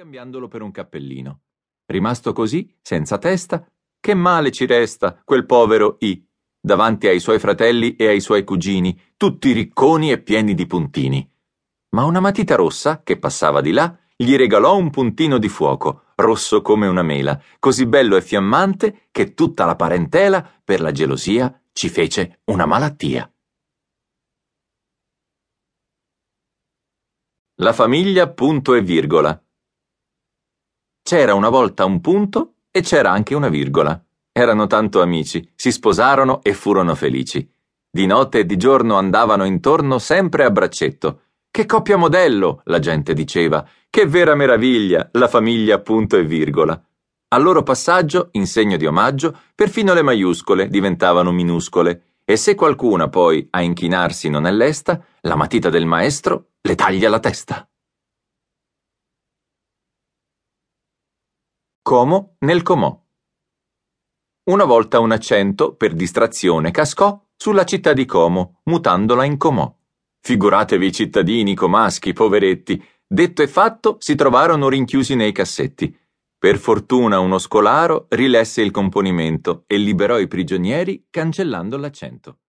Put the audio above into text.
scambiandolo per un cappellino. Rimasto così, senza testa, che male ci resta quel povero I, davanti ai suoi fratelli e ai suoi cugini, tutti ricconi e pieni di puntini. Ma una matita rossa, che passava di là, gli regalò un puntino di fuoco, rosso come una mela, così bello e fiammante che tutta la parentela, per la gelosia, ci fece una malattia. La famiglia punto e virgola. C'era una volta un punto e c'era anche una virgola. Erano tanto amici, si sposarono e furono felici. Di notte e di giorno andavano intorno sempre a braccetto. Che coppia modello, la gente diceva. Che vera meraviglia, la famiglia punto e virgola. Al loro passaggio, in segno di omaggio, perfino le maiuscole diventavano minuscole e se qualcuna poi a inchinarsi non è lesta, la matita del maestro le taglia la testa. Como nel comò. Una volta un accento, per distrazione, cascò sulla città di Como, mutandola in Comò. Figuratevi i cittadini comaschi, poveretti. Detto e fatto, si trovarono rinchiusi nei cassetti. Per fortuna uno scolaro rilesse il componimento e liberò i prigionieri cancellando l'accento.